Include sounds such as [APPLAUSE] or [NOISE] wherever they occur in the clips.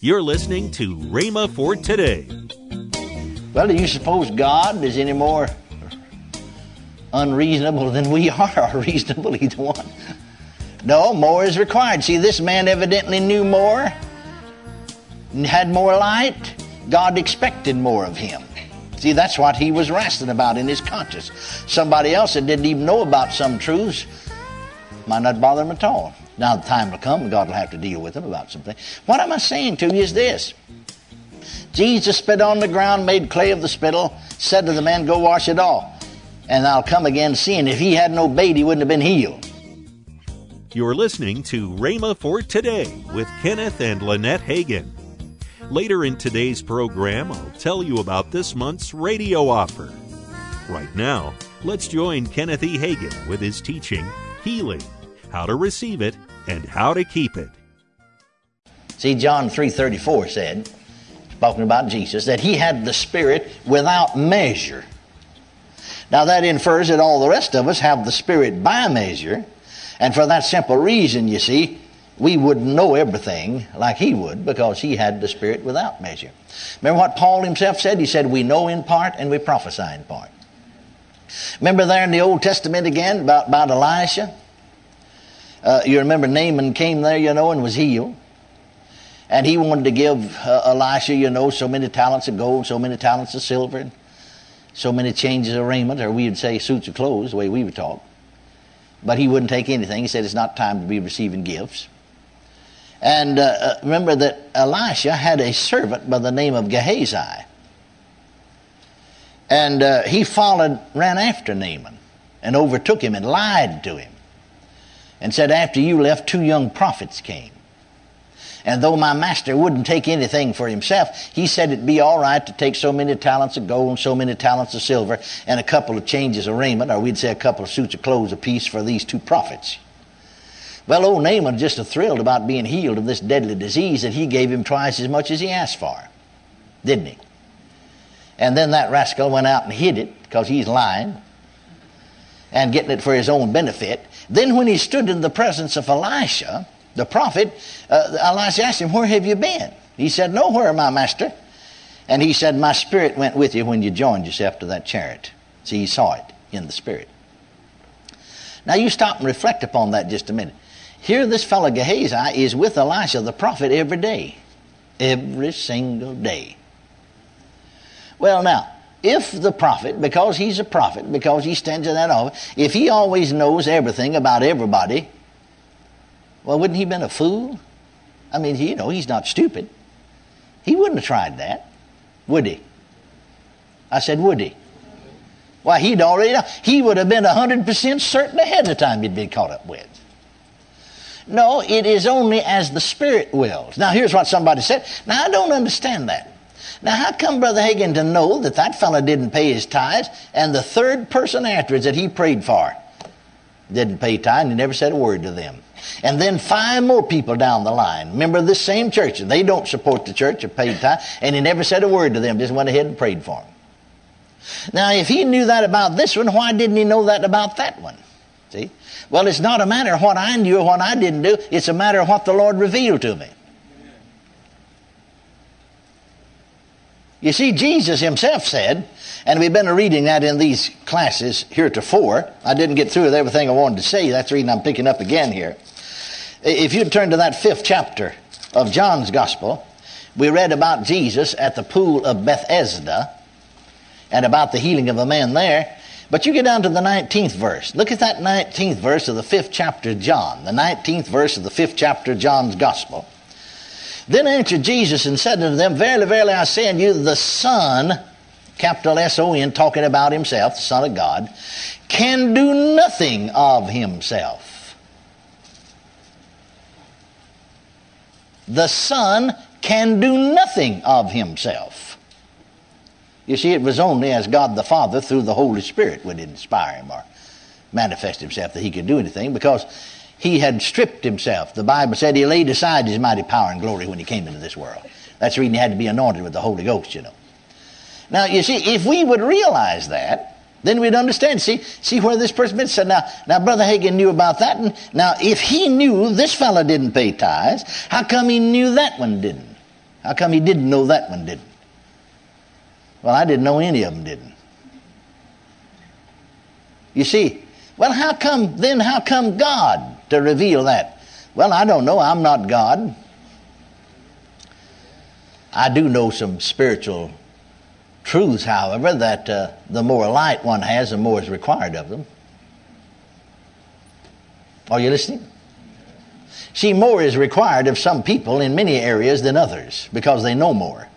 You're listening to Rhema for today. Well, do you suppose God is any more unreasonable than we [LAUGHS] are, or reasonable, either one? No, more is required. See, this man evidently knew more, had more light. God expected more of him. See, that's what he was wrestling about in his conscience. Somebody else that didn't even know about some truths might not bother him at all. Now the time will come, God will have to deal with him about something. What am I saying to you is this. Jesus spit on the ground, made clay of the spittle, said to the man, Go wash it all, and I'll come again seeing. If he hadn't obeyed, he wouldn't have been healed. You're listening to Rhema for Today with Kenneth and Lynette Hagin. Later in today's program, I'll tell you about this month's radio offer. Right now, let's join Kenneth E. Hagin with his teaching, Healing, How to Receive It, and How to Keep It. See, John 3.34 said, talking about Jesus, that he had the Spirit without measure. Now that infers that all the rest of us have the Spirit by measure, and for that simple reason, you see, we wouldn't know everything like he would because he had the Spirit without measure. Remember what Paul himself said? He said, We know in part and we prophesy in part. Remember there in the Old Testament again about, about Elisha? Uh, you remember Naaman came there, you know, and was healed. And he wanted to give uh, Elisha, you know, so many talents of gold, so many talents of silver, and so many changes of raiment, or we would say suits of clothes, the way we would talk. But he wouldn't take anything. He said it's not time to be receiving gifts. And uh, uh, remember that Elisha had a servant by the name of Gehazi. And uh, he followed, ran after Naaman and overtook him and lied to him and said, After you left, two young prophets came. And though my master wouldn't take anything for himself, he said it'd be all right to take so many talents of gold and so many talents of silver and a couple of changes of raiment, or we'd say a couple of suits of clothes apiece for these two prophets. Well, old Naaman just thrilled about being healed of this deadly disease that he gave him twice as much as he asked for. Didn't he? And then that rascal went out and hid it because he's lying and getting it for his own benefit. Then when he stood in the presence of Elisha, the prophet, uh, Elisha asked him, Where have you been? He said, Nowhere, my master. And he said, My spirit went with you when you joined yourself to that chariot. See, he saw it in the spirit. Now you stop and reflect upon that just a minute. Here, this fellow Gehazi is with Elisha the prophet every day. Every single day. Well, now, if the prophet, because he's a prophet, because he stands in that office, if he always knows everything about everybody, well, wouldn't he have been a fool? I mean, you know, he's not stupid. He wouldn't have tried that, would he? I said, would he? Why, he'd already, he would have been 100% certain ahead of time he'd been caught up with. No, it is only as the Spirit wills. Now, here's what somebody said. Now, I don't understand that. Now, how come Brother Hagin to know that that fellow didn't pay his tithes and the third person afterwards that he prayed for didn't pay tithe and he never said a word to them? And then five more people down the line, member of this same church, and they don't support the church or pay tithe, and he never said a word to them, just went ahead and prayed for them. Now, if he knew that about this one, why didn't he know that about that one? See? Well, it's not a matter of what I knew or what I didn't do. It's a matter of what the Lord revealed to me. You see, Jesus himself said, and we've been reading that in these classes heretofore. I didn't get through with everything I wanted to say. That's the reason I'm picking up again here. If you turn to that fifth chapter of John's Gospel, we read about Jesus at the pool of Bethesda and about the healing of a man there. But you get down to the 19th verse. Look at that 19th verse of the fifth chapter of John, the 19th verse of the fifth chapter of John's Gospel. Then answered Jesus and said unto them, Verily, verily, I say unto you, the Son, capital S O N, talking about himself, the Son of God, can do nothing of himself. The Son can do nothing of himself. You see, it was only as God the Father, through the Holy Spirit, would inspire him or manifest himself that he could do anything because he had stripped himself. The Bible said he laid aside his mighty power and glory when he came into this world. That's the reason he had to be anointed with the Holy Ghost, you know. Now, you see, if we would realize that, then we'd understand. See, see where this person been said. Now, now, Brother Hagin knew about that. And now, if he knew this fellow didn't pay tithes, how come he knew that one didn't? How come he didn't know that one didn't? Well, I didn't know any of them didn't. You see, well, how come then? How come God to reveal that? Well, I don't know. I'm not God. I do know some spiritual truths, however, that uh, the more light one has, the more is required of them. Are you listening? See, more is required of some people in many areas than others because they know more.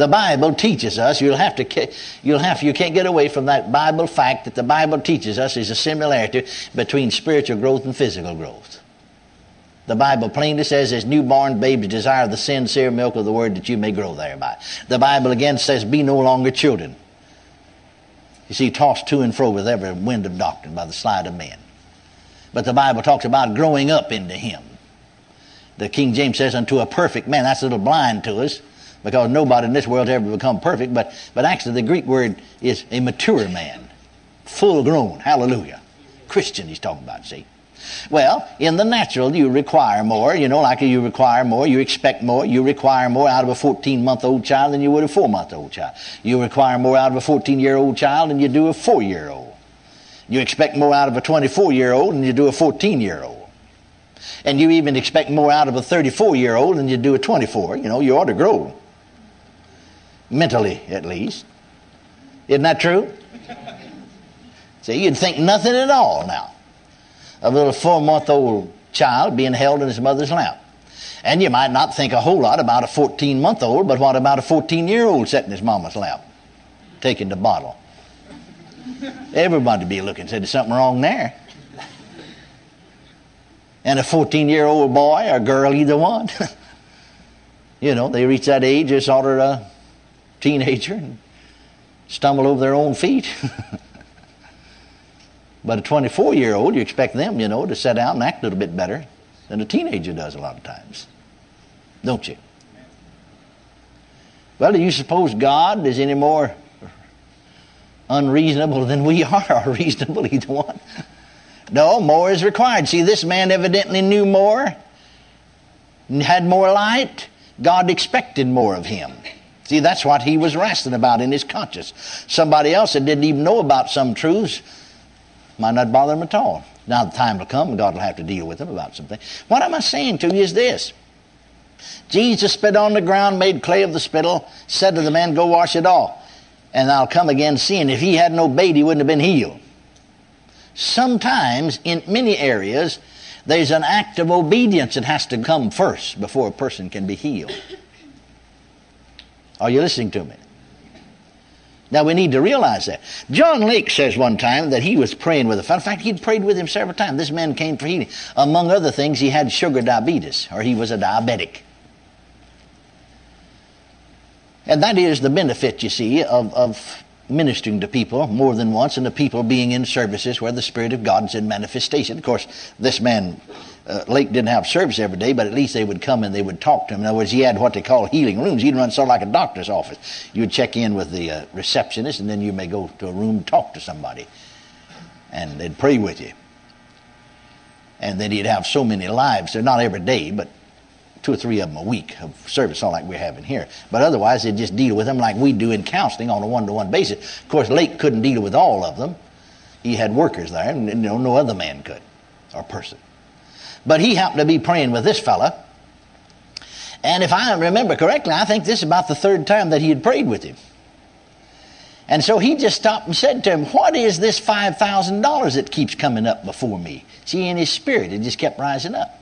The Bible teaches us, you'll have to, you'll have, you can't get away from that Bible fact that the Bible teaches us is a similarity between spiritual growth and physical growth. The Bible plainly says, as newborn babes desire the sincere milk of the word that you may grow thereby. The Bible again says, be no longer children. You see, tossed to and fro with every wind of doctrine by the slide of men. But the Bible talks about growing up into Him. The King James says, unto a perfect man. That's a little blind to us because nobody in this world has ever become perfect. But, but actually, the Greek word is a mature man, full grown. Hallelujah. Christian, he's talking about, see. Well, in the natural, you require more. You know, like you require more, you expect more, you require more out of a 14 month old child than you would a 4 month old child. You require more out of a 14 year old child than you do a 4 year old. You expect more out of a 24 year old than you do a 14 year old. And you even expect more out of a 34 year old than you do a 24. You know, you ought to grow. Mentally, at least. Isn't that true? [LAUGHS] See, you'd think nothing at all now of a little four month old child being held in his mother's lap. And you might not think a whole lot about a 14 month old, but what about a 14 year old sitting in his mama's lap, taking the bottle? [LAUGHS] Everybody be looking, said there's something wrong there. And a 14 year old boy or girl, either one. [LAUGHS] you know, they reach that age, sort of a teenager and stumble over their own feet. [LAUGHS] but a 24 year old, you expect them, you know, to set out and act a little bit better than a teenager does a lot of times. Don't you? Well, do you suppose God is any more unreasonable than we are, or reasonable, [LAUGHS] either one. No, more is required. See, this man evidently knew more, had more light. God expected more of him. See, that's what he was wrestling about in his conscience. Somebody else that didn't even know about some truths might not bother him at all. Now the time will come and God will have to deal with him about something. What am I saying to you is this. Jesus spit on the ground, made clay of the spittle, said to the man, Go wash it off and I'll come again seeing. If he hadn't obeyed, he wouldn't have been healed. Sometimes, in many areas, there's an act of obedience that has to come first before a person can be healed. Are you listening to me? Now we need to realize that. John Lake says one time that he was praying with a fellow. In fact, he'd prayed with him several times. This man came for healing. Among other things, he had sugar diabetes, or he was a diabetic. And that is the benefit, you see, of, of ministering to people more than once and the people being in services where the Spirit of God is in manifestation. Of course, this man, uh, Lake, didn't have service every day, but at least they would come and they would talk to him. In other words, he had what they call healing rooms. He'd run sort of like a doctor's office. You would check in with the uh, receptionist and then you may go to a room and talk to somebody. And they'd pray with you. And then he'd have so many lives. They're not every day, but two or three of them a week of service, all like we're having here. But otherwise, they just deal with them like we do in counseling on a one-to-one basis. Of course, Lake couldn't deal with all of them. He had workers there, and you know, no other man could, or person. But he happened to be praying with this fella. And if I remember correctly, I think this is about the third time that he had prayed with him. And so he just stopped and said to him, What is this $5,000 that keeps coming up before me? See, in his spirit, it just kept rising up.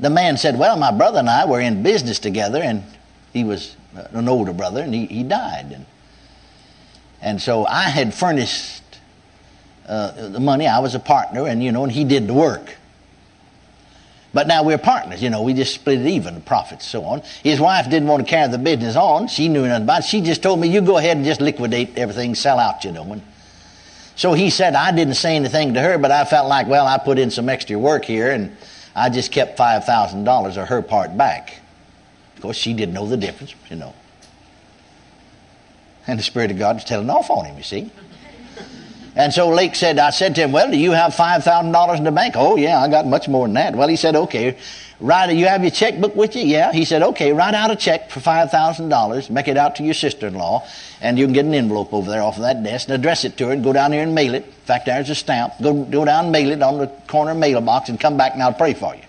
The man said, Well, my brother and I were in business together, and he was an older brother, and he, he died. And, and so I had furnished uh, the money. I was a partner, and, you know, and he did the work. But now we're partners, you know, we just split it even, the profits, so on. His wife didn't want to carry the business on. She knew nothing about it. She just told me, you go ahead and just liquidate everything, sell out, you know. And so he said, I didn't say anything to her, but I felt like, well, I put in some extra work here, and I just kept $5,000 of her part back. Of course, she didn't know the difference, you know. And the Spirit of God was telling off on him, you see. And so Lake said, I said to him, Well, do you have $5,000 in the bank? Oh, yeah, I got much more than that. Well, he said, Okay, Write, you have your checkbook with you? Yeah. He said, okay, write out a check for $5,000, make it out to your sister-in-law, and you can get an envelope over there off of that desk and address it to her and go down here and mail it. In fact, there's a stamp. Go, go down and mail it on the corner mailbox and come back and I'll pray for you.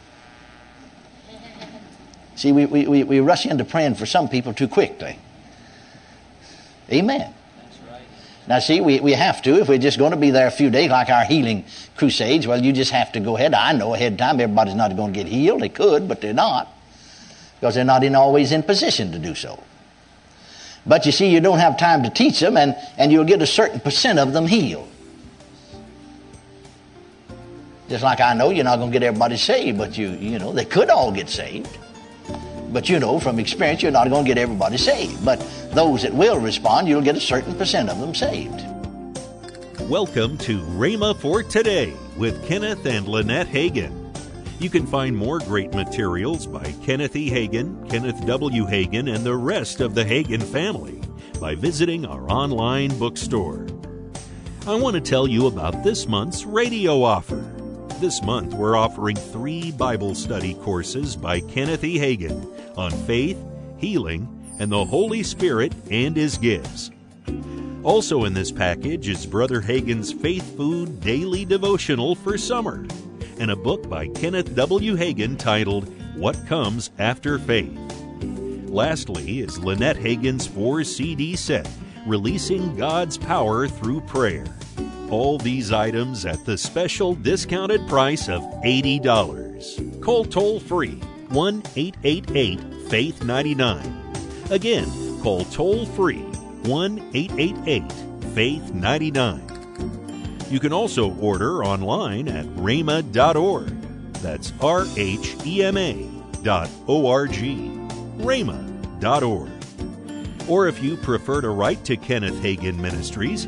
See, we, we, we rush into praying for some people too quickly. Eh? Amen. Now, see, we, we have to. If we're just going to be there a few days, like our healing crusades, well, you just have to go ahead. I know ahead of time everybody's not going to get healed. They could, but they're not. Because they're not in, always in position to do so. But you see, you don't have time to teach them, and, and you'll get a certain percent of them healed. Just like I know you're not going to get everybody saved, but you, you know, they could all get saved. But you know from experience, you're not going to get everybody saved. But those that will respond, you'll get a certain percent of them saved. Welcome to Rhema for Today with Kenneth and Lynette Hagin. You can find more great materials by Kenneth E. Hagin, Kenneth W. Hagin, and the rest of the Hagin family by visiting our online bookstore. I want to tell you about this month's radio offer. This month, we're offering three Bible study courses by Kenneth E. Hagin on faith, healing, and the Holy Spirit and His gifts. Also in this package is Brother Hagin's Faith Food Daily Devotional for Summer and a book by Kenneth W. Hagin titled What Comes After Faith. Lastly is Lynette Hagin's 4 CD set, Releasing God's Power Through Prayer. All these items at the special discounted price of $80. Call toll free 1 888 Faith 99. Again, call toll free 1 888 Faith 99. You can also order online at rhema.org. That's R H E M A dot O R G. rhema.org. Or if you prefer to write to Kenneth Hagin Ministries,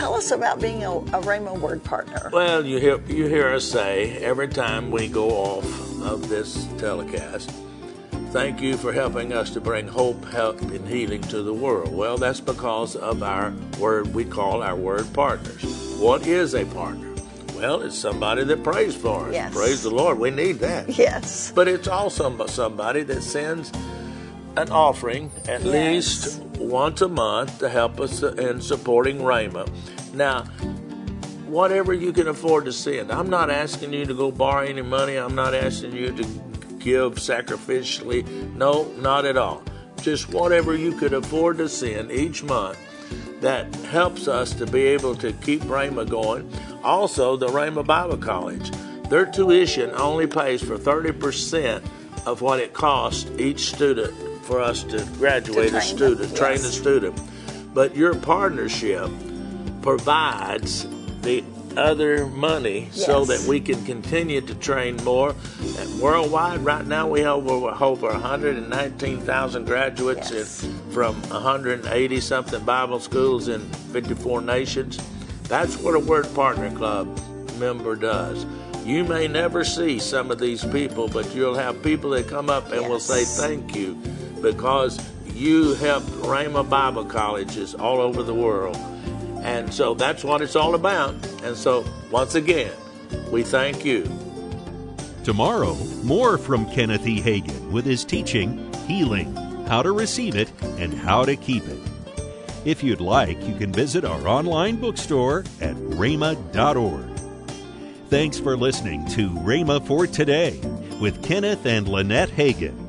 tell us about being a, a Rhema Word partner. Well, you hear you hear us say every time we go off of this telecast, thank you for helping us to bring hope, help, and healing to the world. Well, that's because of our word we call our word partners. What is a partner? Well, it's somebody that prays for us. Yes. Praise the Lord. We need that. Yes. But it's also somebody that sends an offering at Yes. least once a month to help us in supporting Rhema. Now, whatever you can afford to send. I'm not asking you to go borrow any money. I'm not asking you to give sacrificially. No, not at all. Just whatever you could afford to send each month that helps us to be able to keep Rhema going. Also, the Rhema Bible College. Their tuition only pays for 30% of what it costs each student for us to graduate To a student, them, train yes. a student. But your partnership provides the other money so that we can continue to train more. And worldwide, right now, we have over, over 119,000 graduates Yes. in, from 180 something Bible schools in 54 nations. That's what a Word Partner Club member does. You may never see some of these people, but you'll have people that come up and will say thank you because you helped Rhema Bible colleges all over the world. And so that's what it's all about. And so, once again, we thank you. Tomorrow, more from Kenneth E. Hagin with his teaching, Healing, How to Receive It, and How to Keep It. If you'd like, you can visit our online bookstore at rhema.org. Thanks for listening to Rhema for Today with Kenneth and Lynette Hagin.